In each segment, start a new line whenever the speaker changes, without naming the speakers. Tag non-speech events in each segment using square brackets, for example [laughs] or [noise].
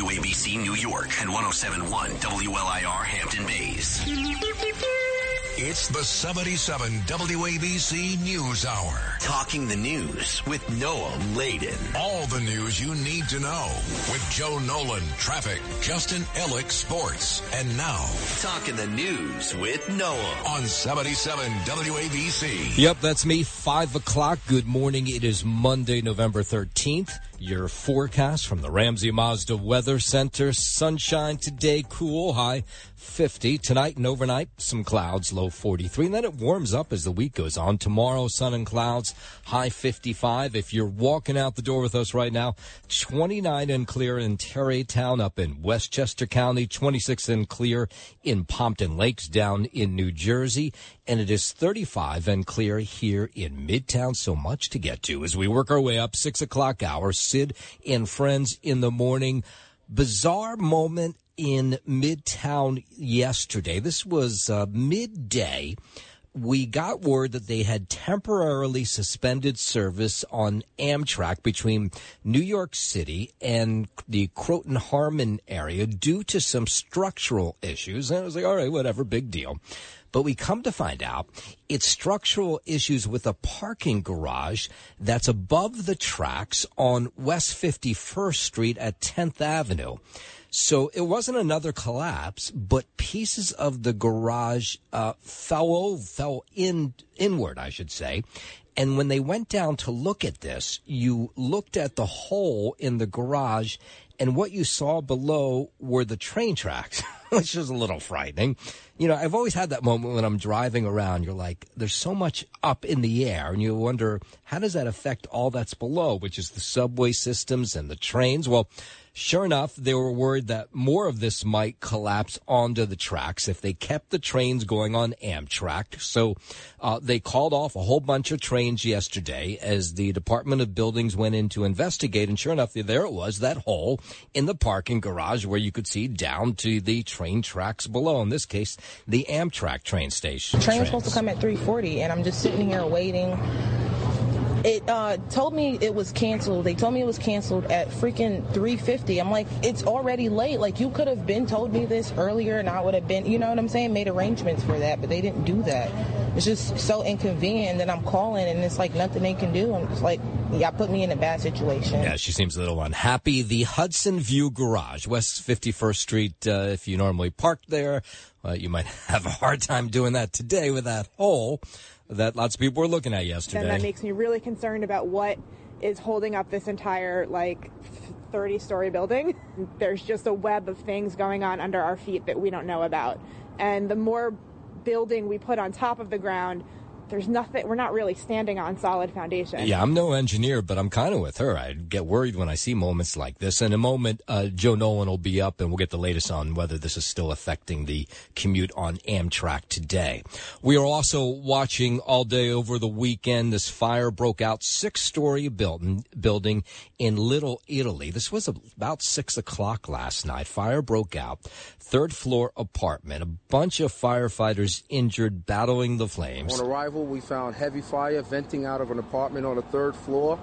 WABC New York and 1071 WLIR Hampton Bays.
It's the 77 WABC News Hour.
Talking the news with Noam Laden.
All the news you need to know with Joe Nolan, traffic, Justin Ellick, sports, and now
Talking the news with Noam.
on 77 WABC.
Yep, that's me. Five o'clock. Good morning. It is Monday, November 13th. Your forecast from the Ramsey Mazda Weather Center. Sunshine today, cool, high 50. Tonight and overnight, some clouds, low 43. And then it warms up as the week goes on. Tomorrow, sun and clouds, high 55. If you're walking out the door with us right now, 29 and clear in Tarrytown up in Westchester County, 26 and clear in Pompton Lakes down in New Jersey, and it is 35 and clear here in Midtown. So much to get to as we work our way up. Six o'clock hour. Sid and friends in the morning. Bizarre moment in Midtown yesterday. This was uh, midday. We got word that they had temporarily suspended service on Amtrak between New York City and the Croton Harmon area due to some structural issues. And I was like, all right, whatever, big deal. But we come to find out it's structural issues with a parking garage that's above the tracks on West 51st Street at 10th Avenue. So it wasn't another collapse, but pieces of the garage uh, fell over, fell in inward, I should say. And when they went down to look at this, you looked at the hole in the garage, and what you saw below were the train tracks, [laughs] [laughs] which is a little frightening. You know, I've always had that moment when I'm driving around. You're like, there's so much up in the air, and you wonder, how does that affect all that's below, which is the subway systems and the trains? Well, Sure enough, they were worried that more of this might collapse onto the tracks if they kept the trains going on Amtrak. So uh, they called off a whole bunch of trains yesterday as the Department of Buildings went in to investigate. And sure enough, there it was, that hole in the parking garage where you could see down to the train tracks below. In this case, the Amtrak train station.
The train was supposed to come at 3:40, and I'm just sitting here waiting. It uh, told me it was canceled. They told me it was canceled at freaking 3:50. I'm like, it's already late. Like you could have been told me this earlier, and I would have been, you know what I'm saying, made arrangements for that. But they didn't do that. It's just so inconvenient that I'm calling, and it's like nothing they can do. I'm just like, yeah, put me in a bad situation.
Yeah, she seems a little unhappy. The Hudson View Garage, West 51st Street. Uh, if you normally park there, uh, you might [laughs] have a hard time doing that today with that hole that lots of people were looking at yesterday.
And that makes me really concerned about what is holding up this entire like 30 story building. [laughs] There's just a web of things going on under our feet that we don't know about. And the more building we put on top of the ground, there's nothing we're not really standing on solid foundation.
Yeah, I'm no engineer, but I'm kind of with her. I get worried when I see moments like this. In a moment, uh, Joe Nolan will be up and we'll get the latest on whether this is still affecting the commute on Amtrak today. We are also watching all day over the weekend. This fire broke out six story building, building in Little Italy. This was about six o'clock last night. Fire broke out. Third floor apartment. A bunch of firefighters injured battling the flames.
On arrival, we found heavy fire venting out of an apartment on the third floor.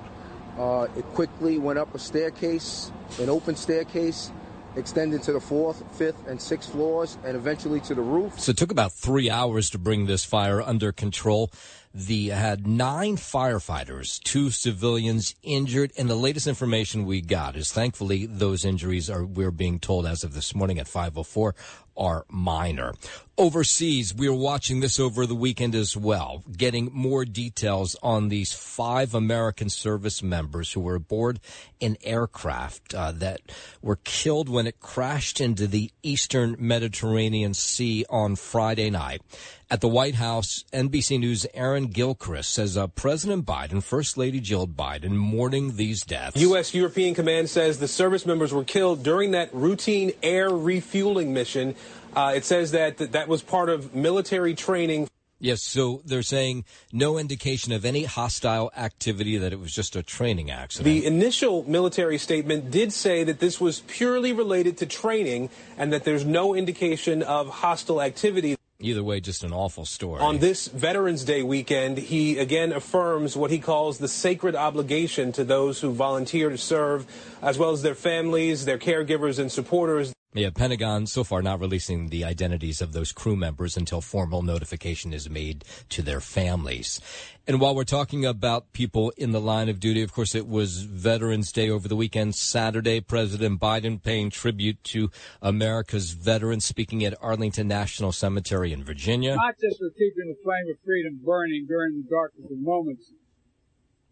Uh, it quickly went up a staircase, an open staircase, extended to the fourth, fifth, and sixth floors, and eventually to the roof.
So it took about three hours to bring this fire under control. The had nine firefighters, two civilians injured, and the latest information we got is thankfully those injuries are we're being told as of this morning at 504 are minor. Overseas, we are watching this over the weekend as well, getting more details on these five American service members who were aboard an aircraft uh, that were killed when it crashed into the eastern Mediterranean Sea on Friday night. At the White House, NBC News' Aaron Gilchrist says uh, President Biden, First Lady Jill Biden, mourning these deaths.
U.S. European Command says the service members were killed during that routine air refueling mission. Uh, it says that th- that was part of military training.
Yes, so they're saying no indication of any hostile activity, that it was just a training accident.
The initial military statement did say that this was purely related to training and that there's no indication of hostile activity.
Either way, just an awful story.
On this Veterans Day weekend, he again affirms what he calls the sacred obligation to those who volunteer to serve, as well as their families, their caregivers, and supporters.
Yeah, Pentagon so far not releasing the identities of those crew members until formal notification is made to their families. And while we're talking about people in the line of duty, of course, it was Veterans Day over the weekend. Saturday, President Biden paying tribute to America's veterans, speaking at Arlington National Cemetery in Virginia.
Not just for keeping the flame of freedom burning during the darkest of moments,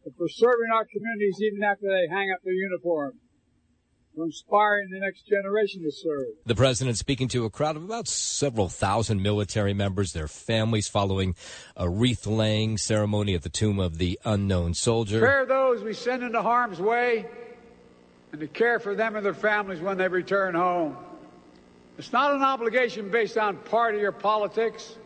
but for serving our communities even after they hang up their uniform for inspiring the next generation to serve.
The president speaking to a crowd of about several thousand military members, their families following a wreath laying ceremony at the tomb of the unknown soldier.
Spare those we send into harm's way and to care for them and their families when they return home. It's not an obligation based on party or politics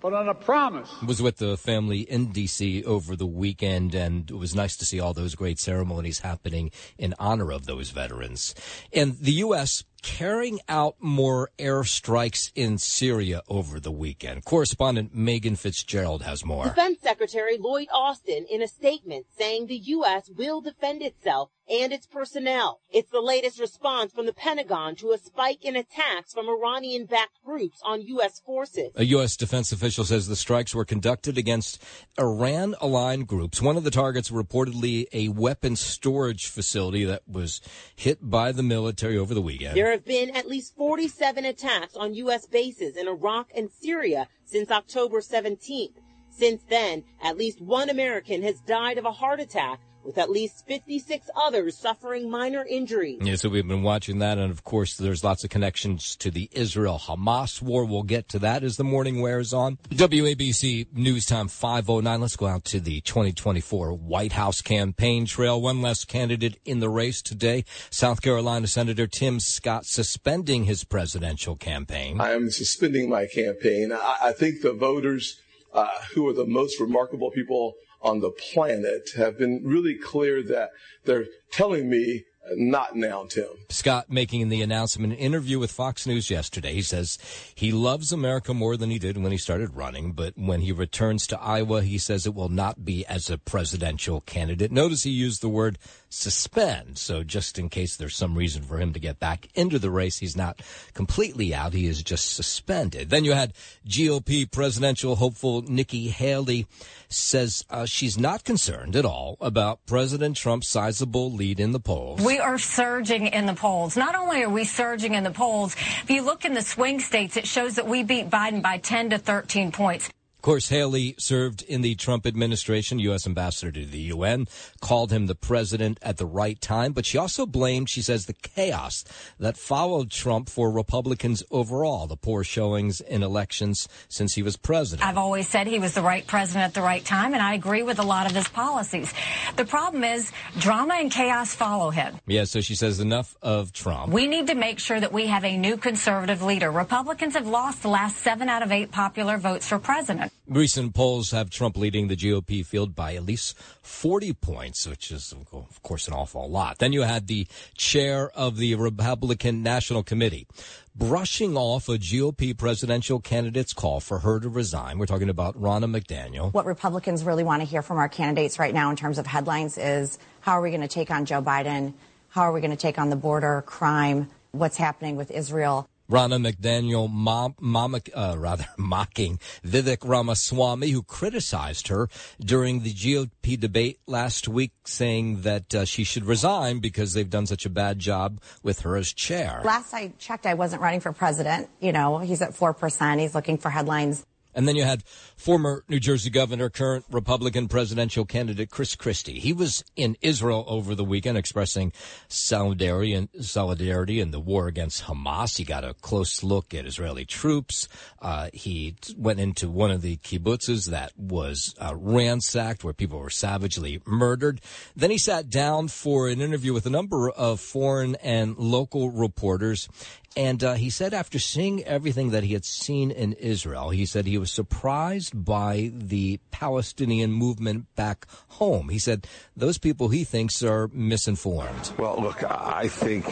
but on a promise.
Was with the family in D.C. over the weekend, and it was nice to see all those great ceremonies happening in honor of those veterans. And the U.S carrying out more airstrikes in Syria over the weekend. Correspondent Megan Fitzgerald has more.
Defense Secretary Lloyd Austin in a statement saying the U.S. will defend itself and its personnel. It's the latest response from the Pentagon to a spike in attacks from Iranian backed groups on U.S. forces.
A U.S. defense official says the strikes were conducted against Iran aligned groups. One of the targets reportedly a weapons storage facility that was hit by the military over the weekend.
There have been at least 47 attacks on U.S. bases in Iraq and Syria since October 17th. Since then, at least one American has died of a heart attack with at least 56 others suffering minor injuries.
Yeah, so we've been watching that. And of course, there's lots of connections to the Israel Hamas war. We'll get to that as the morning wears on. WABC News Time 509. Let's go out to the 2024 White House campaign trail. One less candidate in the race today. South Carolina Senator Tim Scott suspending his presidential campaign.
I am suspending my campaign. I, I think the voters uh, who are the most remarkable people on the planet have been really clear that they're telling me not now, Tim.
Scott making the announcement in an interview with Fox News yesterday. He says he loves America more than he did when he started running, but when he returns to Iowa, he says it will not be as a presidential candidate. Notice he used the word suspend. So just in case there's some reason for him to get back into the race, he's not completely out. He is just suspended. Then you had GOP presidential hopeful Nikki Haley says uh, she's not concerned at all about President Trump's sizable lead in the polls.
We are surging in the polls. Not only are we surging in the polls, if you look in the swing states, it shows that we beat Biden by 10 to 13 points.
Of course, Haley served in the Trump administration, U.S. ambassador to the UN, called him the president at the right time, but she also blamed, she says, the chaos that followed Trump for Republicans overall, the poor showings in elections since he was president.
I've always said he was the right president at the right time, and I agree with a lot of his policies. The problem is drama and chaos follow him.
Yeah, so she says enough of Trump.
We need to make sure that we have a new conservative leader. Republicans have lost the last seven out of eight popular votes for president.
Recent polls have Trump leading the GOP field by at least 40 points, which is, of course, an awful lot. Then you had the chair of the Republican National Committee brushing off a GOP presidential candidate's call for her to resign. We're talking about Ronna McDaniel.
What Republicans really want to hear from our candidates right now in terms of headlines is how are we going to take on Joe Biden? How are we going to take on the border, crime, what's happening with Israel?
Ronna McDaniel mom, mom, uh, rather [laughs] mocking Vivek Ramaswamy, who criticized her during the GOP debate last week, saying that uh, she should resign because they've done such a bad job with her as chair.
Last I checked, I wasn't running for president. You know, he's at 4%. He's looking for headlines
and then you had former New Jersey governor, current Republican presidential candidate Chris Christie. He was in Israel over the weekend expressing solidarity and solidarity in the war against Hamas. He got a close look at Israeli troops. Uh, he went into one of the kibbutzes that was uh, ransacked, where people were savagely murdered. Then he sat down for an interview with a number of foreign and local reporters, and uh, he said after seeing everything that he had seen in Israel, he said he was surprised by the Palestinian movement back home. He said those people he thinks are misinformed.
Well, look, I think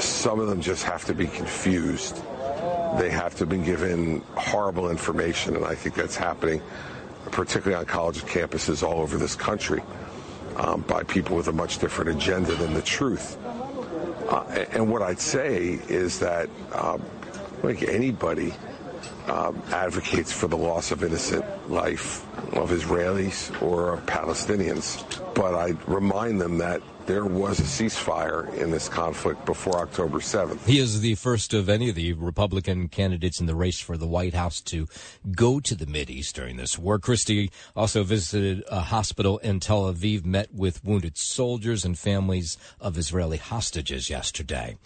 some of them just have to be confused. they have to be given horrible information, and I think that's happening, particularly on college campuses all over this country, um, by people with a much different agenda than the truth. Uh, and what I'd say is that um, like anybody um, advocates for the loss of innocent life of Israelis or Palestinians, but I remind them that there was a ceasefire in this conflict before October 7th.
He is the first of any of the Republican candidates in the race for the White House to go to the Mideast during this war. Christie also visited a hospital in Tel Aviv, met with wounded soldiers and families of Israeli hostages yesterday.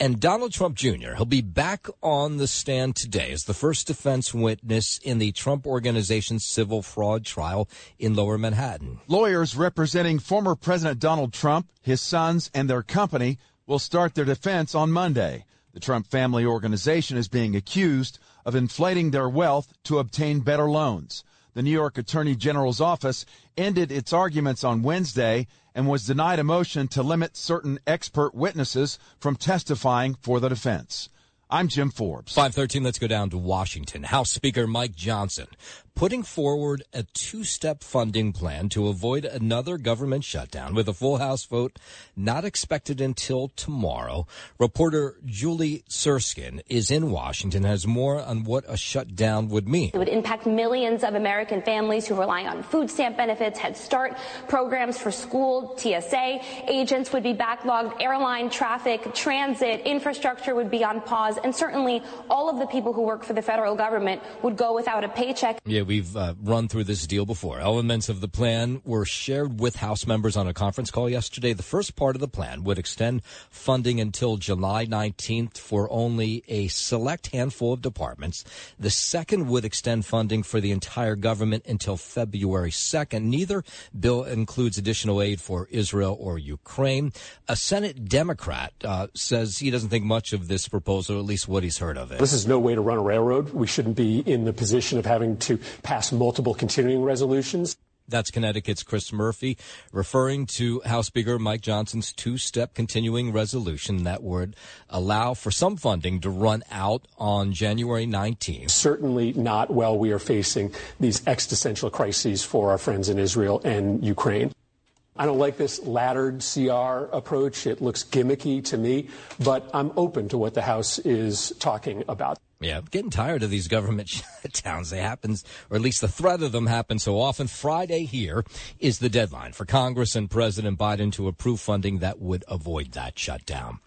And Donald Trump Jr., he'll be back on the stand today as the first defense witness in the Trump Organization's civil fraud trial in lower Manhattan.
Lawyers representing former President Donald Trump his sons, and their company will start their defense on Monday. The Trump family organization is being accused of inflating their wealth to obtain better loans. The New York Attorney General's office ended its arguments on Wednesday and was denied a motion to limit certain expert witnesses from testifying for the defense. I'm Jim Forbes.
513, let's go down to Washington. House Speaker Mike Johnson putting forward a two-step funding plan to avoid another government shutdown with a full House vote not expected until tomorrow. Reporter Julie Surskin is in Washington, has more on what a shutdown would mean.
It would impact millions of American families who rely on food stamp benefits, Head Start programs for school, TSA. Agents would be backlogged, airline traffic, transit, infrastructure would be on pause, and certainly all of the people who work for the federal government would go without a paycheck.
Yeah, we've uh, run through this deal before. Elements of the plan were shared with House members on a conference call yesterday. The first part of the plan would extend funding until July 19th for only a select handful of departments. The second would extend funding for the entire government until February 2nd. Neither bill includes additional aid for Israel or Ukraine. A Senate Democrat uh, says he doesn't think much of this proposal, at least what he's heard of it.
This is no way to run a railroad. We shouldn't be in the position of having to pass multiple continuing resolutions.
That's Connecticut's Chris Murphy referring to House Speaker Mike Johnson's two step continuing resolution that would allow for some funding to run out on January 19th.
Certainly not while we are facing these existential crises for our friends in Israel and Ukraine. I don't like this laddered CR approach. It looks gimmicky to me, but I'm open to what the House is talking about.
Yeah, getting tired of these government [laughs] shutdowns. They happen, or at least the threat of them happens so often. Friday here is the deadline for Congress and President Biden to approve funding that would avoid that shutdown.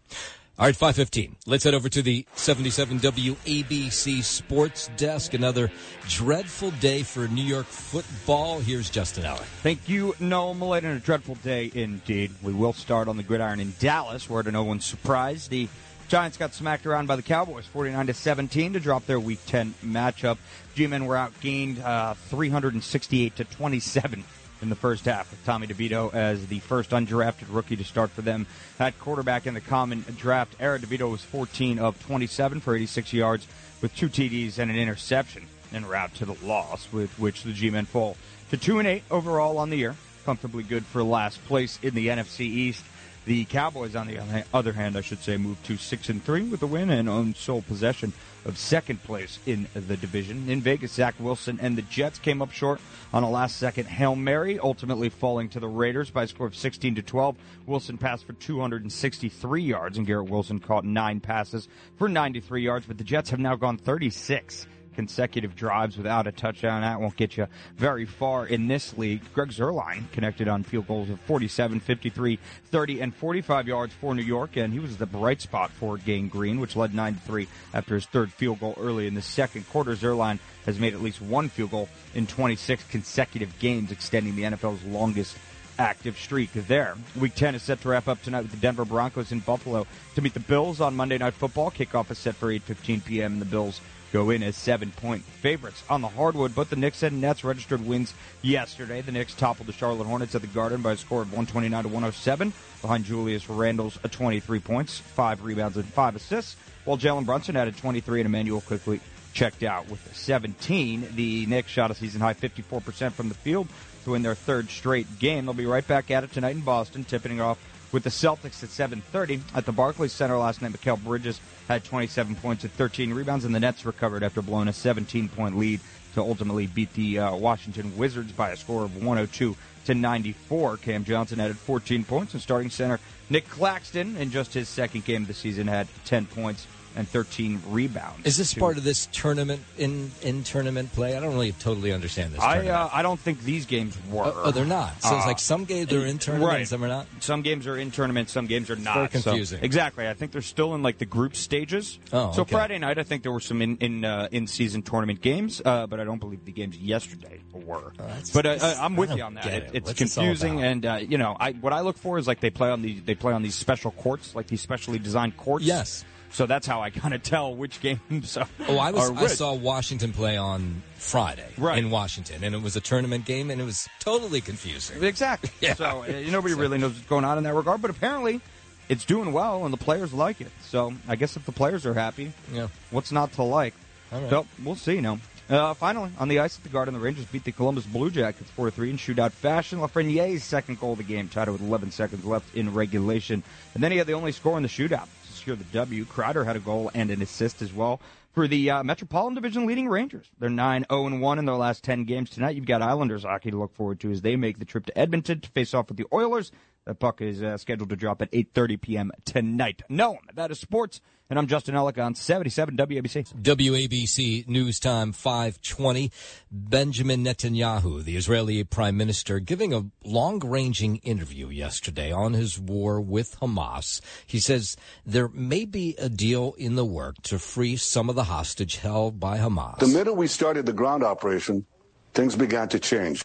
All right, 515. Let's head over to the 77 WABC Sports Desk. Another dreadful day for New York football. Here's Justin Ellick.
Thank you, Noah Millett, and a dreadful day indeed. We will start on the gridiron in Dallas, where to oh no one's surprise, the Giants got smacked around by the Cowboys, 49 to 17, to drop their Week 10 matchup. G-men were outgained uh, 368 to 27 in the first half, with Tommy DeVito as the first undrafted rookie to start for them at quarterback in the common draft era. DeVito was 14 of 27 for 86 yards with two TDs and an interception en route to the loss, with which the G-men fall to 2 and 8 overall on the year, comfortably good for last place in the NFC East. The Cowboys, on the other hand, I should say, moved to six and three with a win and own sole possession of second place in the division. In Vegas, Zach Wilson and the Jets came up short on a last-second hail mary, ultimately falling to the Raiders by a score of 16 to 12. Wilson passed for 263 yards, and Garrett Wilson caught nine passes for 93 yards. But the Jets have now gone 36 consecutive drives without a touchdown. That won't get you very far in this league. Greg Zuerlein connected on field goals of 47, 53, 30, and 45 yards for New York, and he was the bright spot for Gang Green, which led 9 3 after his third field goal early in the second quarter. Zuerlein has made at least one field goal in 26 consecutive games, extending the NFL's longest active streak there. Week 10 is set to wrap up tonight with the Denver Broncos in Buffalo to meet the Bills on Monday Night Football. Kickoff is set for 8:15 p.m. and the Bills go in as seven point favorites on the hardwood. But the Knicks and Nets registered wins yesterday. The Knicks toppled the Charlotte Hornets at the Garden by a score of 129 to 107 behind Julius Randle's uh, 23 points, five rebounds, and five assists, while Jalen Brunson added 23 and Immanuel Quickley checked out with 17. The Knicks shot a season high 54% from the field to win their third straight game. They'll be right back at it tonight in Boston, tipping off with the Celtics at 7:30 at the Barclays Center last night. Mikal Bridges had 27 points and 13 rebounds, and the Nets recovered after blowing a 17-point lead to ultimately beat the uh, Washington Wizards by a score of 102 to 94. Cam Johnson added 14 points, and starting center Nick Claxton, in just his second game of the season, had 10 points and 13 rebounds.
Is this part of this tournament in in tournament play? I don't really totally understand this.
I uh, I don't think these games were.
Oh, oh, they're not. So it's
Uh,
like some games they're in tournament,
right.
some are not.
Some games are in tournaments, some games are not.
very
So-
confusing.
exactly. I think they're still in like the group stages.
Oh,
so
okay.
Friday night, I think there were some in in, uh, in season tournament games, uh, but I don't believe the games yesterday were. but uh, uh, I'm with you on that. It,
it.
it's
What's
confusing, and uh, you know, I what I look for is like they play on these they play on these special courts, like these specially designed courts.
Yes.
So that's how I kind of tell which games are.
Oh, I was I saw Washington play on Friday
Right.
in Washington, and it was a tournament game, and it was totally confusing.
Exactly. [laughs] So uh, nobody really knows what's going on in that regard, but apparently it's doing well and the players like it. So I guess if the players are happy,
Yeah.
what's not to like?
Right.
So we'll see. Now, uh, finally on the ice at the Garden, the Rangers beat the Columbus Blue Jackets four to three in shootout fashion. Lafreniere's second goal of the game, tied it with 11 seconds left in regulation, and then he had the only score in the shootout to secure the W. Kreider had a goal and an assist as well. For the uh, Metropolitan Division leading Rangers, they're 9 0 1 in their last 10 games tonight. You've got Islanders hockey to look forward to as they make the trip to Edmonton to face off with the Oilers. That puck is uh, scheduled to drop at 8:30 p.m. tonight. No, that is sports, and I'm Justin Ellick on 77 WABC.
WABC News Time 520. Benjamin Netanyahu, the Israeli prime minister, giving a long ranging interview yesterday on his war with Hamas. He says there may be a deal in the work to free some of the hostage held by Hamas.
The minute we started the ground operation, things began to change.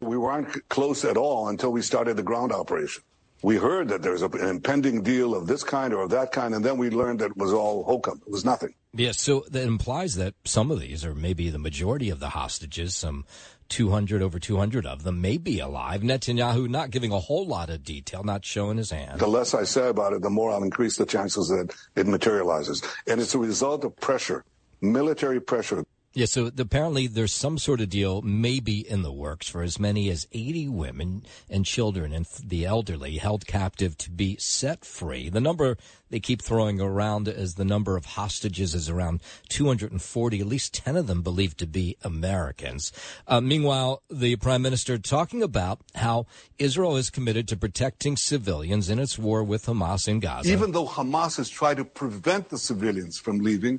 We weren't close at all until we started the ground operation. We heard that there was an impending deal of this kind or of that kind, and then we learned that it was all hokum. It was nothing.
Yes, so that implies that some of these, or maybe the majority of the hostages, some 200, over 200 of them, may be alive. Netanyahu not giving a whole lot of detail, not showing his hand.
The less I say about it, the more I'll increase the chances that it materializes. And it's a result of pressure, military pressure.
Yeah, so apparently there's some sort of deal maybe in the works for as many as 80 women and children and the elderly held captive to be set free. The number they keep throwing around as the number of hostages is around 240, at least 10 of them believed to be Americans. Uh, meanwhile, the prime minister talking about how Israel is committed to protecting civilians in its war with Hamas in Gaza.
Even though Hamas has tried to prevent the civilians from leaving,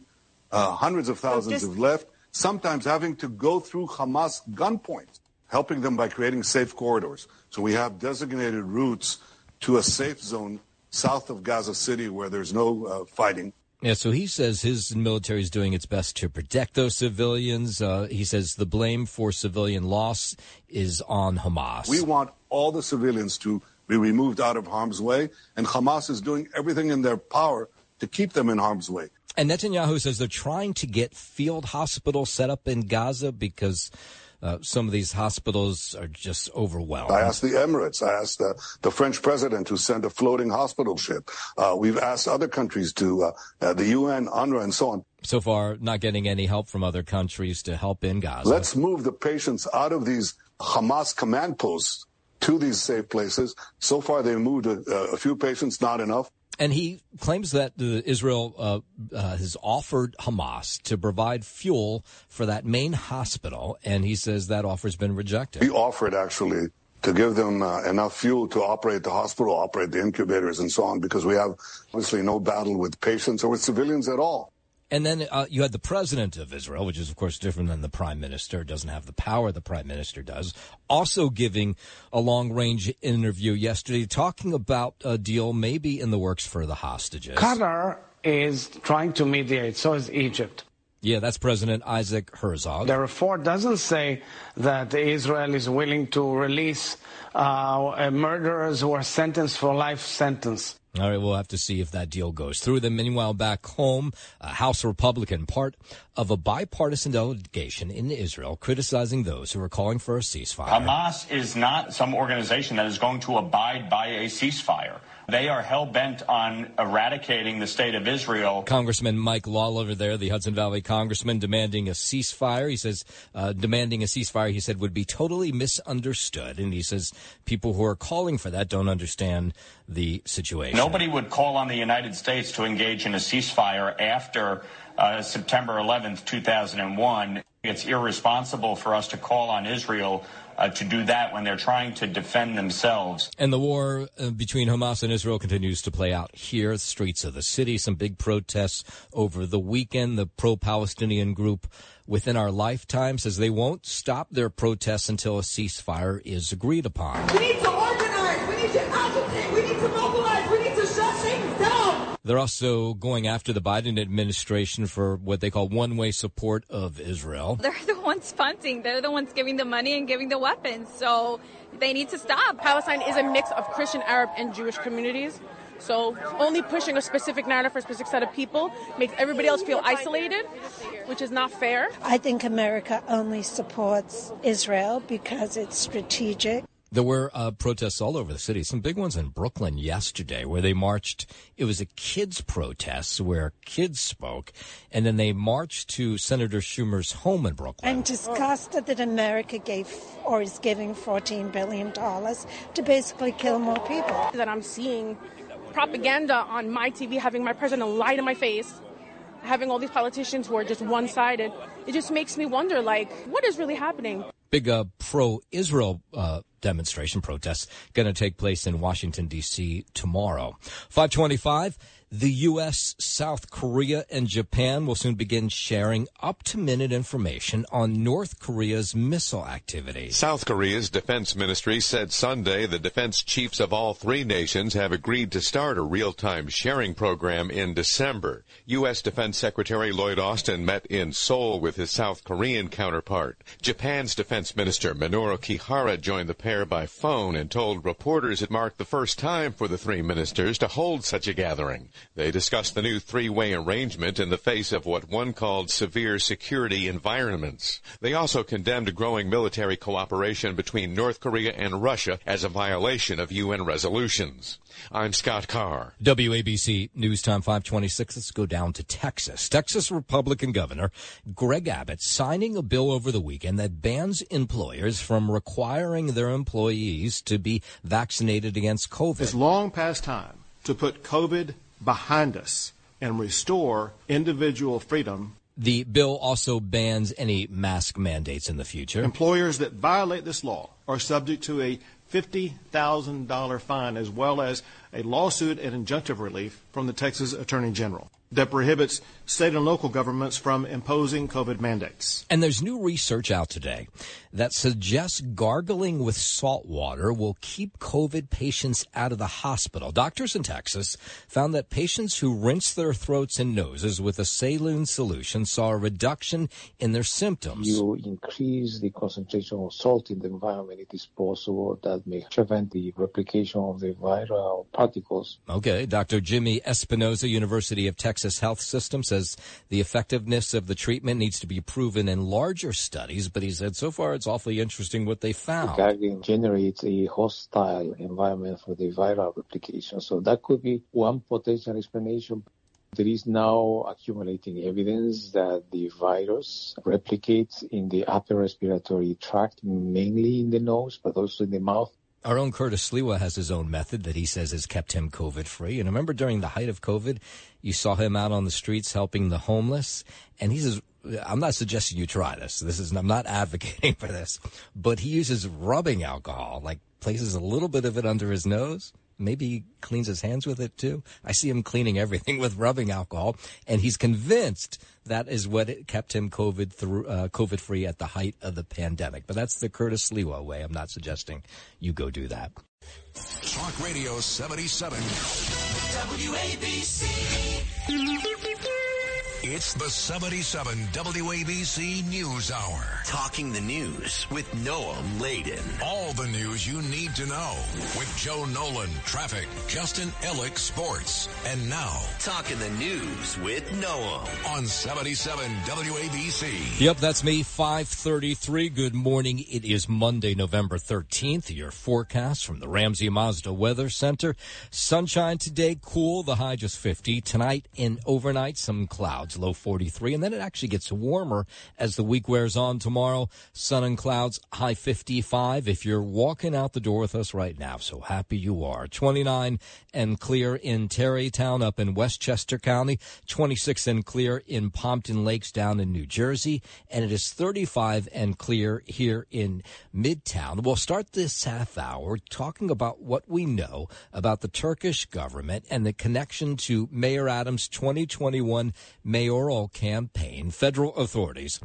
uh, hundreds of thousands have left, sometimes having to go through Hamas gunpoint, helping them by creating safe corridors. So we have designated routes to a safe zone south of Gaza City where there's no uh, fighting.
Yeah, so he says his military is doing its best to protect those civilians. Uh, he says the blame for civilian loss is on Hamas.
We want all the civilians to be removed out of harm's way, and Hamas is doing everything in their power to keep them in harm's way.
and Netanyahu says they're trying to get field hospitals set up in Gaza because uh, some of these hospitals are just overwhelmed.
I asked the Emirates. I asked the, the French president to send a floating hospital ship. Uh, we've asked other countries to, uh, uh, the UN, UNRWA, and so on.
so far, not getting any help from other countries to help in Gaza.
Let's move the patients out of these Hamas command posts to these safe places. So far, they moved a, a few patients, not enough.
And he claims that Israel uh, uh, has offered Hamas to provide fuel for that main hospital, and he says that offer's been rejected.
We offered actually to give them uh, enough fuel to operate the hospital, operate the incubators, and so on, because we have obviously no battle with patients or with civilians at all.
And then uh, you had the president of Israel, which is, of course, different than the prime minister, doesn't have the power the prime minister does, also giving a long range interview yesterday talking about a deal maybe in the works for the hostages.
Qatar is trying to mediate, so is Egypt.
Yeah, that's President Isaac Herzog.
The report doesn't say that Israel is willing to release uh, murderers who are sentenced for life sentence.
All right, we'll have to see if that deal goes through. Then, meanwhile, back home, a House Republican, part of a bipartisan delegation in Israel, criticizing those who are calling for a ceasefire.
Hamas is not some organization that is going to abide by a ceasefire. They are hell bent on eradicating the state of Israel.
Congressman Mike Lawler there, the Hudson Valley congressman, demanding a ceasefire. He says, uh, demanding a ceasefire, he said, would be totally misunderstood. And he says people who are calling for that don't understand the situation.
Nobody would call on the United States to engage in a ceasefire after uh, September 11th, 2001. It's irresponsible for us to call on Israel uh, to do that when they're trying to defend themselves.
And the war uh, between Hamas and Israel continues to play out here, the streets of the city. Some big protests over the weekend. The pro-Palestinian group within our lifetime says they won't stop their protests until a ceasefire is agreed upon.
We need to organize. We need to agitate. We need to mobilize. We need to shut things down.
They're also going after the Biden administration for what they call one way support of Israel. [laughs]
They're the ones funding, they're the ones giving the money and giving the weapons. So they need to stop.
Palestine is a mix of Christian, Arab, and Jewish communities. So only pushing a specific narrative for a specific set of people makes everybody else feel isolated, which is not fair.
I think America only supports Israel because it's strategic.
There were uh, protests all over the city. Some big ones in Brooklyn yesterday where they marched. It was a kids' protest where kids spoke, and then they marched to Senator Schumer's home in Brooklyn.
I'm disgusted that America gave or is giving $14 billion to basically kill more people.
That I'm seeing propaganda on my TV, having my president lie to my face, having all these politicians who are just one sided. It just makes me wonder, like, what is really happening?
Big uh, pro-Israel uh, demonstration protests going to take place in Washington D.C. tomorrow. 525. The U.S., South Korea, and Japan will soon begin sharing up to minute information on North Korea's missile activity.
South Korea's defense ministry said Sunday the defense chiefs of all three nations have agreed to start a real time sharing program in December. U.S. Defense Secretary Lloyd Austin met in Seoul with his South Korean counterpart. Japan's defense minister Minoru Kihara joined the pair by phone and told reporters it marked the first time for the three ministers to hold such a gathering. They discussed the new three-way arrangement in the face of what one called severe security environments. They also condemned growing military cooperation between North Korea and Russia as a violation of UN resolutions. I'm Scott Carr.
WABC News Time 526. Let's go down to Texas. Texas Republican Governor Greg Abbott signing a bill over the weekend that bans employers from requiring their employees to be vaccinated against COVID.
It's long past time to put COVID behind us and restore individual freedom.
The bill also bans any mask mandates in the future.
Employers that violate this law are subject to a $50,000 fine as well as a lawsuit and injunctive relief from the Texas Attorney General that prohibits state and local governments from imposing COVID mandates.
And there's new research out today that suggests gargling with salt water will keep COVID patients out of the hospital. Doctors in Texas found that patients who rinsed their throats and noses with a saline solution saw a reduction in their symptoms.
You increase the concentration of salt in the environment, it is possible that may prevent the replication of the viral particles.
Okay, Dr. Jimmy Espinoza, University of Texas Health System, says the effectiveness of the treatment needs to be proven in larger studies, but he said so far it's awfully interesting what they found.
Gargling generates a hostile environment for the viral replication, so that could be one potential explanation. There is now accumulating evidence that the virus replicates in the upper respiratory tract, mainly in the nose, but also in the mouth.
Our own Curtis Sliwa has his own method that he says has kept him COVID free. And I remember during the height of COVID, you saw him out on the streets helping the homeless. And he says, I'm not suggesting you try this. This is, I'm not [laughs] advocating for this, but he uses rubbing alcohol, like places a little bit of it under his nose. Maybe he cleans his hands with it too. I see him cleaning everything [laughs] with rubbing alcohol, and he's convinced that is what kept him COVID through uh, COVID free at the height of the pandemic. But that's the Curtis Sliwa way. I'm not suggesting you go do that.
Talk Radio 77.
WABC.
It's the 77 WABC News Hour.
Talking the news with Noam Laden.
All the news you need to know with Joe Nolan, traffic, Justin Ellick, sports. And now,
Talking the news with Noam
on 77 WABC.
Yep, that's me. 533. Good morning. It is Monday, November 13th. Your forecast from the Ramsey Mazda Weather Center. Sunshine today, cool. The high just 50. Tonight and overnight, some clouds, low 43. And then it actually gets warmer as the week wears on tomorrow. Sun and clouds, high 55. If you're walking out the door with us right now, so happy you are. 29 and clear in Tarrytown up in Westchester County. 26 and clear in Pompton Lakes down in New Jersey. And it is 35 and clear here in Midtown. We'll start this half hour talking about what we know about the Turkish government and the connection to Mayor Adams' 2021 mayoral campaign. Federal authorities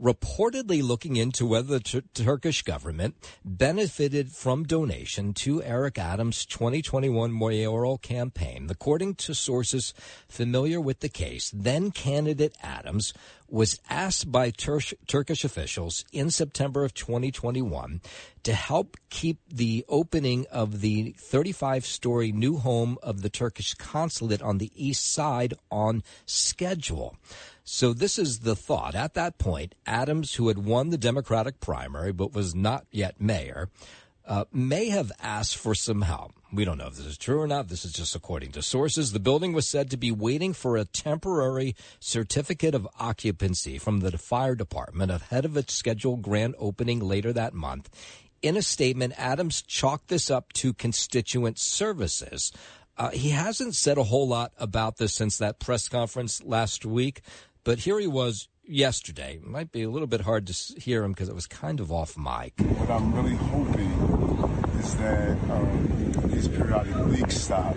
reportedly looking into whether the Tur- Turkish government benefited from donation to Eric Adams' 2021 mayoral campaign. According to sources familiar with the case, then candidate Adams was asked by Tur- Turkish officials in September of 2021 to help keep the opening of the 35 story new home of the Turkish consulate on the east side on schedule. So this is the thought. At that point, Adams, who had won the Democratic primary but was not yet mayor, uh, may have asked for some help. We don't know if this is true or not. This is just according to sources. The building was said to be waiting for a temporary certificate of occupancy from the fire department ahead of its scheduled grand opening later that month. In a statement, Adams chalked this up to constituent services. Uh, he hasn't said a whole lot about this since that press conference last week, but here he was yesterday. It might be a little bit hard to hear him because it was kind of off mic.
What I'm really hoping is that um, these periodic leaks stop.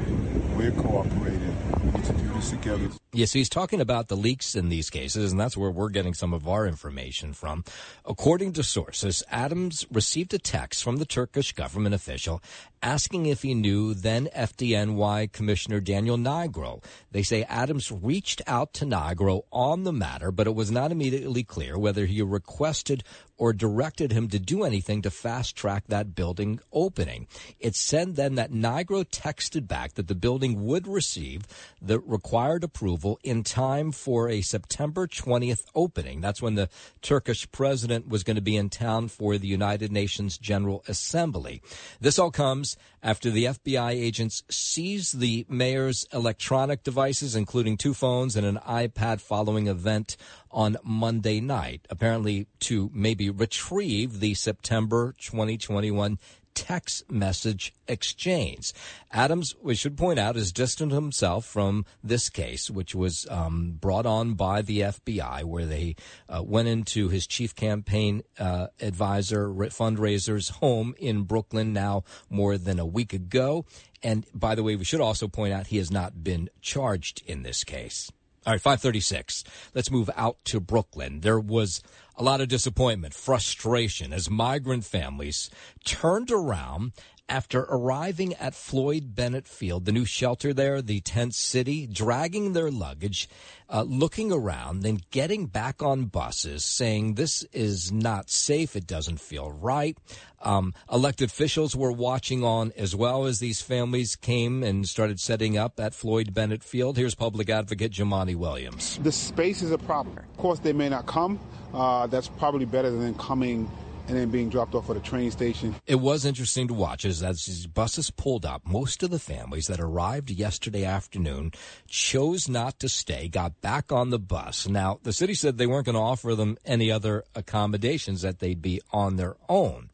We're cooperating. We need to do this together.
Yes, so he's talking about the leaks in these cases, and that's where we're getting some of our information from. According to sources, Adams received a text from the Turkish government official asking if he knew then FDNY Commissioner Daniel Nigro. They say Adams reached out to Nigro on the matter, but it was not immediately clear whether he requested or directed him to do anything to fast track that building opening. It said then that Nigro texted back that the building would receive the required approval in time for a September 20th opening. That's when the Turkish president was going to be in town for the United Nations General Assembly. This all comes after the FBI agents seized the mayor's electronic devices, including two phones and an iPad following event on Monday night, apparently to maybe retrieve the September 2021 text message exchange. Adams, we should point out, has distanced himself from this case, which was um, brought on by the FBI, where they uh, went into his chief campaign uh, advisor fundraiser's home in Brooklyn now more than a week ago. And by the way, we should also point out he has not been charged in this case. All right, 536. Let's move out to Brooklyn. There was a lot of disappointment, frustration as migrant families turned around after arriving at Floyd Bennett Field, the new shelter there, the tent city, dragging their luggage, uh, looking around, then getting back on buses, saying this is not safe, it doesn't feel right. Um, elected officials were watching on as well as these families came and started setting up at Floyd Bennett Field. Here's public advocate Jumaane Williams.
The space is a problem. Of course, they may not come. Uh, that's probably better than coming and then being dropped off at a train station.
It was interesting to watch as, as these buses pulled up. Most of the families that arrived yesterday afternoon chose not to stay, got back on the bus. Now, the city said they weren't going to offer them any other accommodations, that they'd be on their own.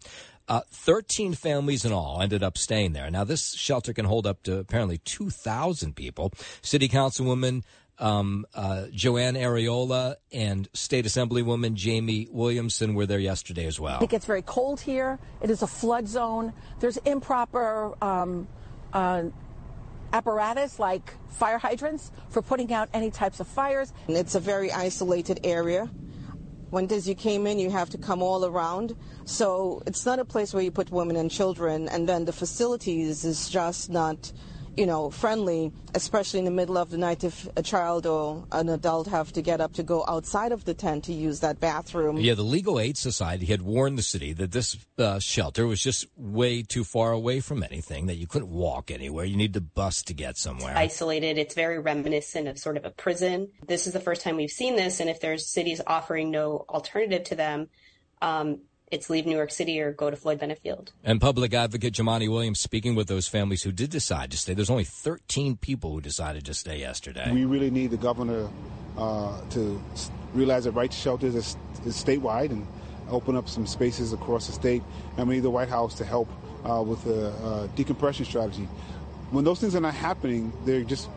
Uh, 13 families in all ended up staying there. Now, this shelter can hold up to apparently 2,000 people. City Councilwoman um, uh, Joanne Ariola and State Assemblywoman Jamie Williamson were there yesterday as well.
It gets very cold here. It is a flood zone. There's improper um, uh, apparatus like fire hydrants for putting out any types of fires.
It's a very isolated area. When as you came in, you have to come all around. So it's not a place where you put women and children, and then the facilities is just not you know, friendly, especially in the middle of the night if a child or an adult have to get up to go outside of the tent to use that bathroom.
Yeah, the Legal Aid Society had warned the city that this uh, shelter was just way too far away from anything, that you couldn't walk anywhere. You need the bus to get somewhere.
Isolated. It's very reminiscent of sort of a prison. This is the first time we've seen this, and if there's cities offering no alternative to them, um, it's leave New York City or go to Floyd Bennett Field.
And public advocate Jumaane Williams speaking with those families who did decide to stay. There's only 13 people who decided to stay yesterday.
We really need the governor uh, to realize that right to shelters is, is, statewide and open up some spaces across the state. And we need the White House to help uh, with the uh, decompression strategy. When those things are not happening, they're just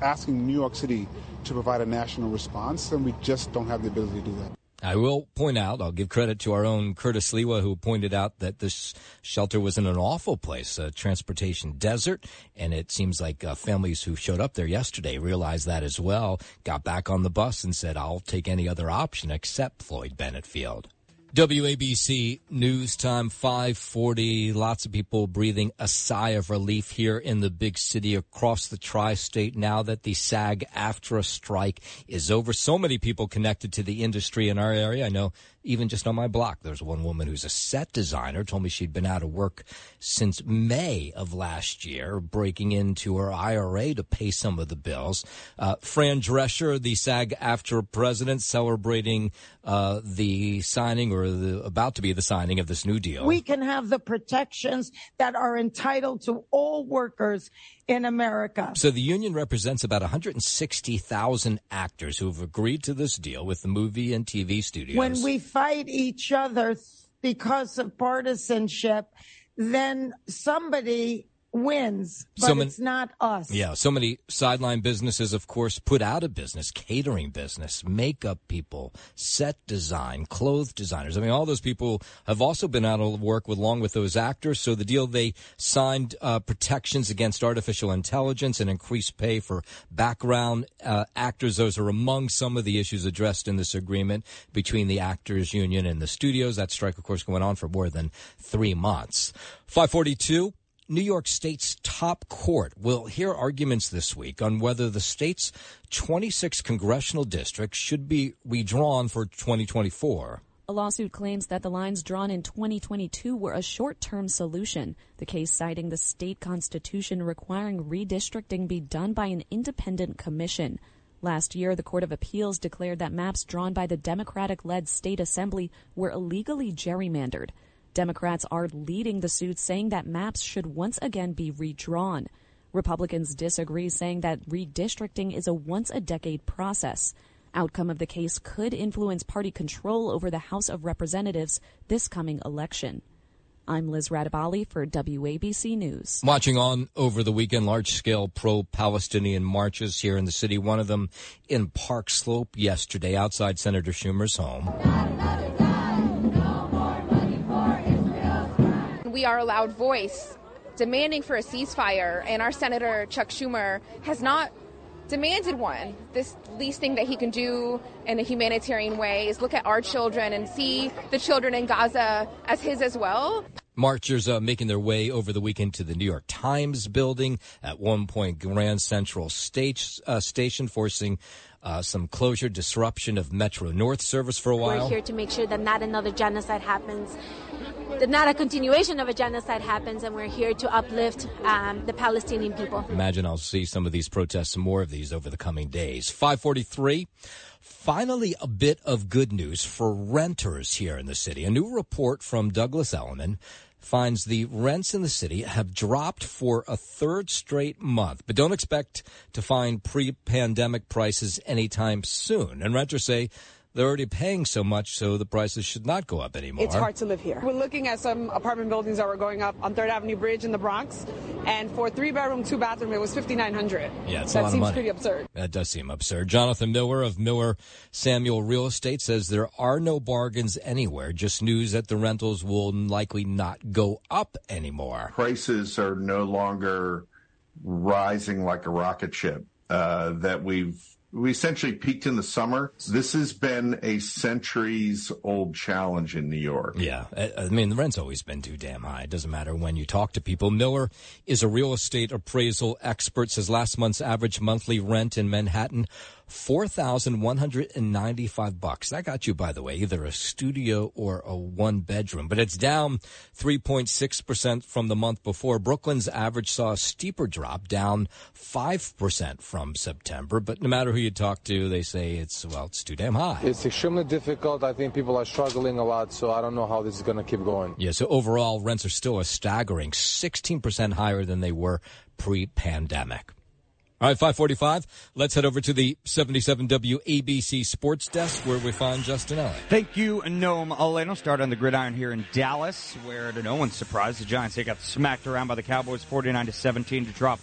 asking New York City to provide a national response, and we just don't have the ability to do that.
I will point out, I'll give credit to our own Curtis Sliwa, who pointed out that this shelter was in an awful place, a transportation desert. And it seems like uh, families who showed up there yesterday realized that as well, got back on the bus and said, I'll take any other option except Floyd Bennett Field. WABC News Time 540. Lots of people breathing a sigh of relief here in the big city across the tri-state now that the SAG AFTRA strike is over. So many people connected to the industry in our area. I know even just on my block, there's one woman who's a set designer told me she'd been out of work since May of last year, breaking into her IRA to pay some of the bills. Uh, Fran Drescher, the SAG AFTRA president, celebrating uh, the signing or the about to be the signing of this new deal.
We can have the protections that are entitled to all workers in America.
So the union represents about 160,000 actors who have agreed to this deal with the movie and TV studios.
When we fight each other because of partisanship, then somebody wins, but so many, it's not us.
Yeah, so many sideline businesses, of course, put out of business, catering business, makeup people, set design, clothes designers. I mean, all those people have also been out of work with, along with those actors. So the deal they signed uh, protections against artificial intelligence and increased pay for background uh, actors. Those are among some of the issues addressed in this agreement between the actors union and the studios. That strike, of course, going on for more than three months. 542. New York State's top court will hear arguments this week on whether the state's 26 congressional districts should be redrawn for 2024.
A lawsuit claims that the lines drawn in 2022 were a short term solution. The case citing the state constitution requiring redistricting be done by an independent commission. Last year, the Court of Appeals declared that maps drawn by the Democratic led state assembly were illegally gerrymandered. Democrats are leading the suit, saying that maps should once again be redrawn. Republicans disagree, saying that redistricting is a once a decade process. Outcome of the case could influence party control over the House of Representatives this coming election. I'm Liz Radabali for WABC News.
Watching on over the weekend, large scale pro Palestinian marches here in the city. One of them in Park Slope yesterday outside Senator Schumer's home.
We are a loud voice demanding for a ceasefire, and our Senator Chuck Schumer has not demanded one. This least thing that he can do in a humanitarian way is look at our children and see the children in Gaza as his as well.
Marchers uh, making their way over the weekend to the New York Times building. At one point, Grand Central State, uh, Station forcing uh, some closure, disruption of Metro North service for a while.
We're here to make sure that not another genocide happens that not a continuation of a genocide happens, and we're here to uplift um, the Palestinian people.
Imagine I'll see some of these protests, some more of these over the coming days. 543. Finally, a bit of good news for renters here in the city. A new report from Douglas Elliman finds the rents in the city have dropped for a third straight month, but don't expect to find pre pandemic prices anytime soon. And renters say they're already paying so much, so the prices should not go up anymore.
It's hard to live here. We're looking at some apartment buildings that were going up on Third Avenue Bridge in the Bronx, and for three bedroom, two bathroom, it was fifty nine hundred.
Yeah, it's
that
a lot
seems
of money.
pretty absurd.
That does seem absurd. Jonathan Miller of Miller Samuel Real Estate says there are no bargains anywhere. Just news that the rentals will likely not go up anymore.
Prices are no longer rising like a rocket ship. Uh, that we've
we essentially peaked in the summer. This has been a centuries old challenge in New York.
Yeah. I mean, the rent's always been too damn high. It doesn't matter when you talk to people. Miller is a real estate appraisal expert, says last month's average monthly rent in Manhattan Four thousand one hundred and ninety-five bucks. That got you, by the way, either a studio or a one bedroom, but it's down three point six percent from the month before. Brooklyn's average saw a steeper drop, down five percent from September. But no matter who you talk to, they say it's well, it's too damn high.
It's extremely difficult. I think people are struggling a lot, so I don't know how this is going to keep going.
Yeah. So overall, rents are still a staggering sixteen percent higher than they were pre-pandemic. All right, 545. Let's head over to the 77 WABC Sports Desk where we find Justin Ellick.
Thank you, Noam Aleno. Start on the gridiron here in Dallas, where to no one's surprise, the Giants they got smacked around by the Cowboys 49 to 17 to drop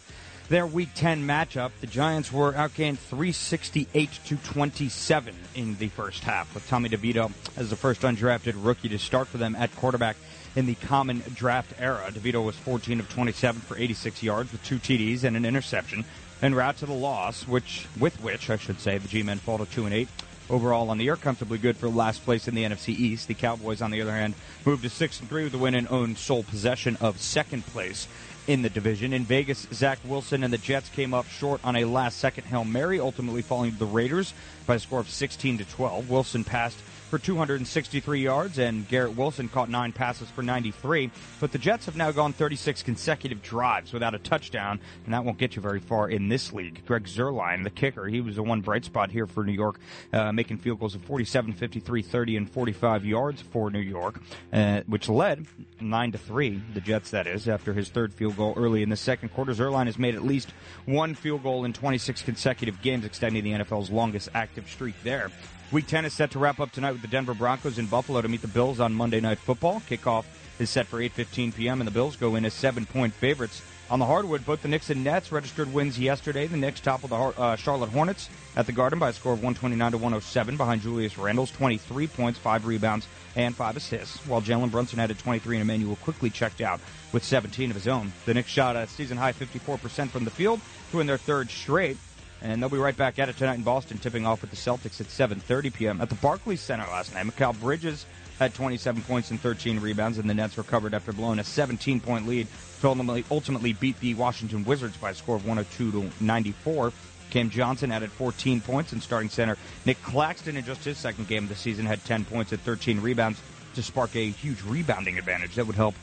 their Week 10 matchup. The Giants were outgained 368 to 27 in the first half, with Tommy DeVito as the first undrafted rookie to start for them at quarterback in the common draft era. DeVito was 14 of 27 for 86 yards with two TDs and an interception en route to the loss, which with which I should say the G-men fall to two and eight. Overall on the year, comfortably good for last place in the NFC East. The Cowboys, on the other hand, moved to six and three with the win and own sole possession of second place in the division. In Vegas, Zach Wilson and the Jets came up short on a last-second hail mary, ultimately falling to the Raiders by a score of 16 to 12. Wilson passed for 263 yards, and Garrett Wilson caught nine passes for 93. But the Jets have now gone 36 consecutive drives without a touchdown, and that won't get you very far in this league. Greg Zuerlein, the kicker, he was the one bright spot here for New York, uh, making field goals of 47, 53, 30, and 45 yards for New York, uh, which led 9 to 3, the Jets, that is, after his third field goal early in the second quarter. Zuerlein has made at least one field goal in 26 consecutive games, extending the NFL's longest active streak there. Week 10 is set to wrap up tonight with the Denver Broncos in Buffalo to meet the Bills on Monday Night Football. Kickoff is set for 8:15 p.m. and the Bills go in as seven-point favorites. On the hardwood, both the Knicks and Nets registered wins yesterday. The Knicks toppled the uh, Charlotte Hornets at the Garden by a score of 129 to 107 behind Julius Randle's 23 points, 5 rebounds, and 5 assists, while Jalen Brunson added 23 and Immanuel Quickley checked out with 17 of his own. The Knicks shot a season high 54% from the field to win their third straight. And they'll be right back at it tonight in Boston, tipping off with the Celtics at 7:30 p.m. at the Barclays Center last night. Mikal Bridges had 27 points and 13 rebounds, and the Nets recovered after blowing a 17-point lead to ultimately, ultimately beat the Washington Wizards by a score of 102 to 94. Cam Johnson added 14 points, in starting center Nick Claxton, in just his second game of the season, had 10 points and 13 rebounds to spark a huge rebounding advantage that would help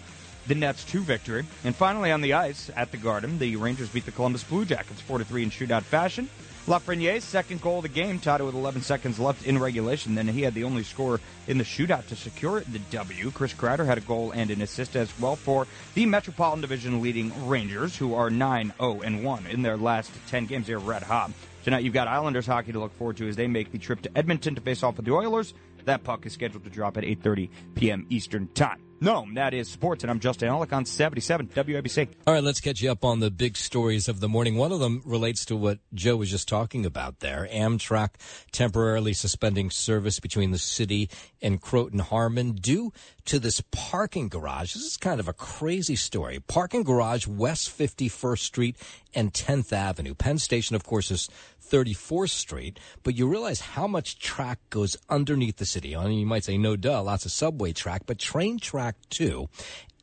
the Nets to victory. And finally, on the ice at the Garden, the Rangers beat the Columbus Blue Jackets 4 3 in shootout fashion. Lafreniere's second goal of the game, tied it with 11 seconds left in regulation. Then he had the only score in the shootout to secure the W. Chris Kreider had a goal and an assist as well for the Metropolitan Division leading Rangers, who are 9 0 and 1 in their last 10 games. They're red hot. Tonight, you've got Islanders hockey to look forward to as they make the trip to Edmonton to face off with the Oilers. That puck is scheduled to drop at 8:30 p.m. Eastern Time. Noam, that is sports, and I'm Justin Ellick on 77 WABC.
All right, let's catch you up on the big stories of the morning. One of them relates to what Joe was just talking about there. Amtrak temporarily suspending service between the city and Croton Harmon due to this parking garage. This is kind of a crazy story. Parking garage, West 51st Street and 10th Avenue. Penn Station, of course, is 34th Street, but you realize how much track goes underneath the city. I mean, you might say, no duh, lots of subway track, but train track too.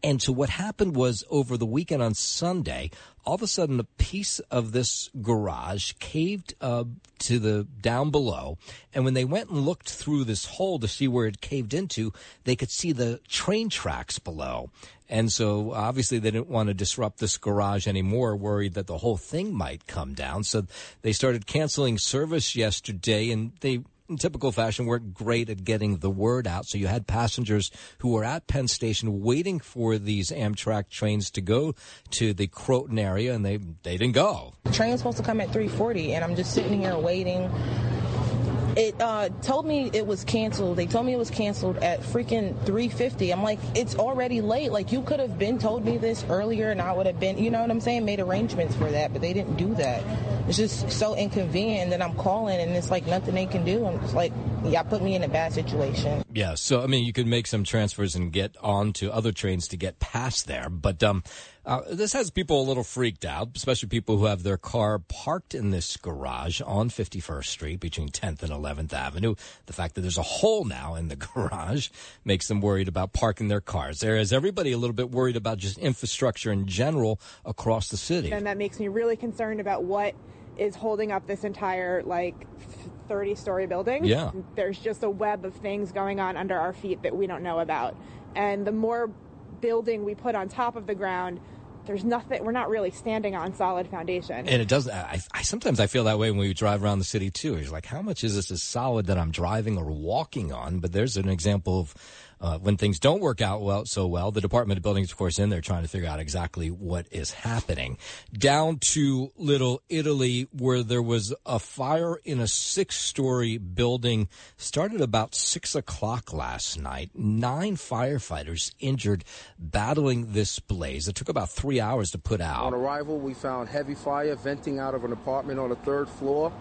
And so what happened was over the weekend on Sunday, all of a sudden a piece of this garage caved uh, to the down below. And when they went and looked through this hole to see where it caved into, they could see the train tracks below. And so obviously they didn't want to disrupt this garage anymore, worried that the whole thing might come down. So they started canceling service yesterday and they in typical fashion, weren't great at getting the word out. So you had passengers who were at Penn Station waiting for these Amtrak trains to go to the Croton area, and they they didn't go.
The train was supposed to come at 3:40, and I'm just sitting here waiting it uh, told me it was canceled. They told me it was canceled at freaking 3:50. I'm like, it's already late. Like you could have been told me this earlier, and I would have been, you know what I'm saying, made arrangements for that. But they didn't do that. It's just so inconvenient. that I'm calling, and it's like nothing they can do. I'm just like, yeah, put me in a bad situation.
Yeah. So I mean, you could make some transfers and get on to other trains to get past there, but um, Uh, this has people a little freaked out, especially people who have their car parked in this garage on 51st Street between 10th and 11th Avenue. The fact that there's a hole now in the [laughs] garage makes them worried about parking their cars. There is everybody a little bit worried about just infrastructure in general across the city.
And that makes me really concerned about what is holding up this entire like 30 story building.
Yeah.
There's just a web of things going on under our feet that we don't know about. And the more building we put on top of the ground, there's nothing we're not really standing on solid foundation.
And it does I, I sometimes i feel that way when we drive around the city too. It's like how much is this as solid that i'm driving or walking on? But there's an example of uh, when things don't work out well so well, the Department of Buildings, of course, in there trying to figure out exactly what is happening. Down to Little Italy, where there was a fire in a six-story building, started about six o'clock last night. Nine firefighters injured battling this blaze. It took about three hours to put out.
On arrival, we found heavy fire venting out of an apartment on the third floor.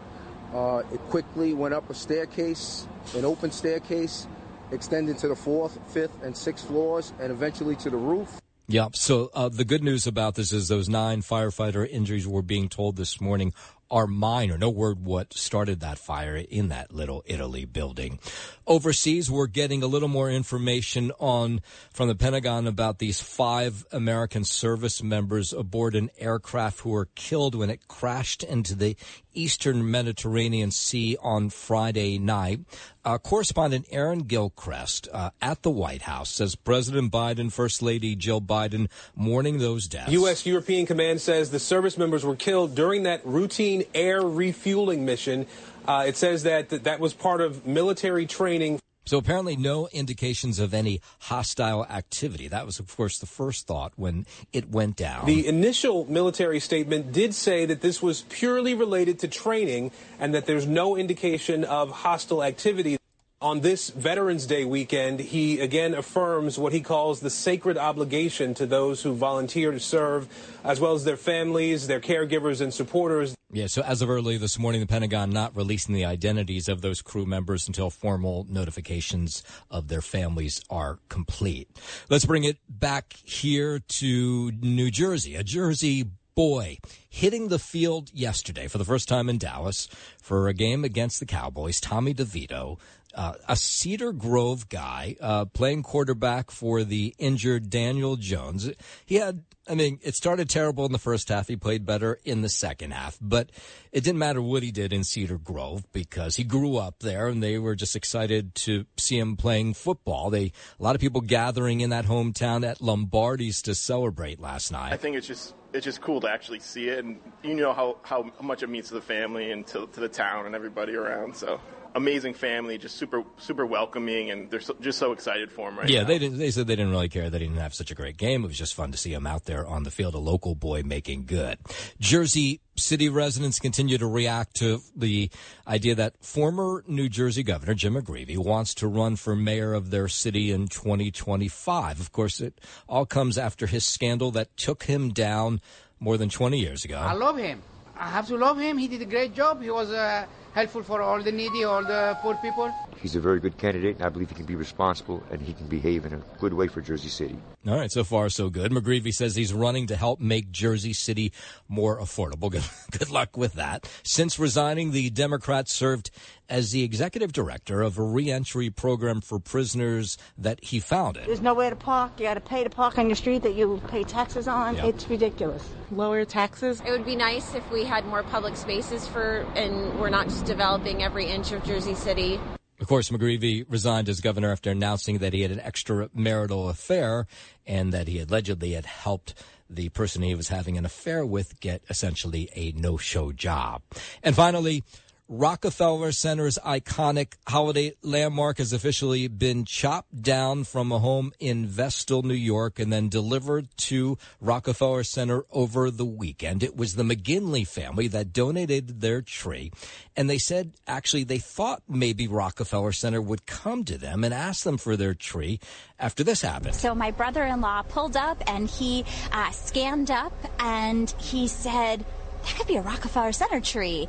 Uh, it quickly went up a staircase, an open staircase, extending to the fourth, fifth, and sixth floors, and eventually to the roof.
Yeah. So uh, the good news about this is those nine firefighter injuries we're being told this morning are minor. No word what started that fire in that little Italy building. Overseas, we're getting a little more information on from the Pentagon about these five American service members aboard an aircraft who were killed when it crashed into the eastern Mediterranean Sea on Friday night. Uh, correspondent Aaron Gilchrist uh, at the White House says President Biden, First Lady Jill Biden mourning those deaths.
U.S. European Command says the service members were killed during that routine air refueling mission. Uh, it says that that was part of military training.
So apparently, no indications of any hostile activity. That was, of course, the first thought when it went down.
The initial military statement did say that this was purely related to training and that there's no indication of hostile activity. On this Veterans Day weekend, he again affirms what he calls the sacred obligation to those who volunteer to serve, as well as their families, their caregivers, and supporters.
Yeah, so as of early this morning, the Pentagon not releasing the identities of those crew members until formal notifications of their families are complete. Let's bring it back here to New Jersey. A Jersey boy hitting the field yesterday for the first time in Dallas for a game against the Cowboys, Tommy DeVito uh, a Cedar Grove guy uh, playing quarterback for the injured Daniel Jones. He had, I mean, it started terrible in the first half. He played better in the second half, but it didn't matter what he did in Cedar Grove because he grew up there and they were just excited to see him playing football. They, a lot of people gathering in that hometown at Lombardi's to celebrate last night.
I think it's just it's just cool to actually see it, and you know how, how much it means to the family and to, to the town and everybody around. So amazing family, just super super welcoming, and they're so, just so excited for him right
yeah,
now.
they didn't. They said they didn't really care that he didn't have such a great game. It was just fun to see him out there on the field, a local boy making good. Jersey City residents continue to react to the idea that former New Jersey Governor Jim McGreevey wants to run for mayor of their city in 2025. Of course, it all comes after his scandal that took him down more than 20 years ago.
I love him. I have to love him. He did a great job. He was uh, helpful for all the needy, all the poor people.
He's a very good candidate, and I believe he can be responsible and he can behave in a good way for Jersey City.
All right, so far so good. McGreevey says he's running to help make Jersey City more affordable. [laughs] Good, good luck with that. Since resigning, the Democrat served as the executive director of a reentry program for prisoners that he founded.
There's nowhere to park. You got to pay to park on your street that you pay taxes on.
Yep.
It's ridiculous.
Lower taxes. It would be nice if we had more public spaces for, and we're not developing every inch of Jersey City.
Of course, McGreevey resigned as governor after announcing that he had an extramarital affair and that he allegedly had helped the person he was having an affair with get essentially a no-show job. And finally, Rockefeller Center's iconic holiday landmark has officially been chopped down from a home in Vestal, New York, and then delivered to Rockefeller Center over the weekend. It was the McGinley family that donated their tree, and they said actually they thought maybe Rockefeller Center would come to them and ask them for their tree after this happened.
So my brother-in-law pulled up and he uh, scanned up and he said, "That could be a Rockefeller Center tree."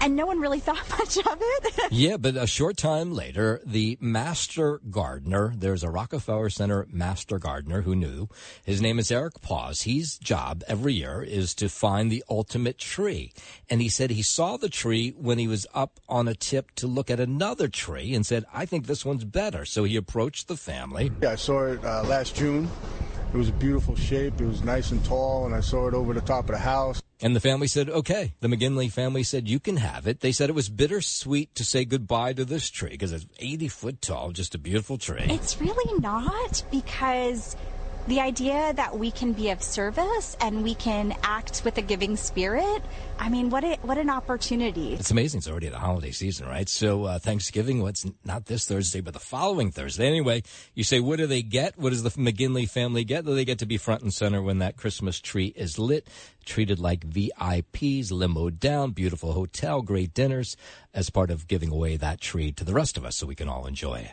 And no one really [laughs] thought much of it. [laughs]
yeah, but a short time later, the master gardener, there's a Rockefeller Center master gardener who knew. His name is Erik Pauzé. His job every year is to find the ultimate tree. And he said he saw the tree when he was up on a tip to look at another tree and said, I think this one's better. So he approached the family.
Yeah, I saw it uh, last June. It was a beautiful shape. It was nice and tall, and I saw it over the top of the house.
And the family said, okay. The McGinley family said, you can have it. They said it was bittersweet to say goodbye to this tree because it's 80 foot tall, just a beautiful tree.
It's really not because the idea that we can be of service and we can act with a giving spirit i mean what a, what an opportunity.
It's amazing. It's already the holiday season right? So uh, thanksgiving what's not this thursday but the following thursday. Anyway you say what do they get? What does the mcginley family get? Do they get to be front and center when that christmas tree is lit treated like vips limo down beautiful hotel great dinners as part of giving away that tree to the rest of us so we can all enjoy it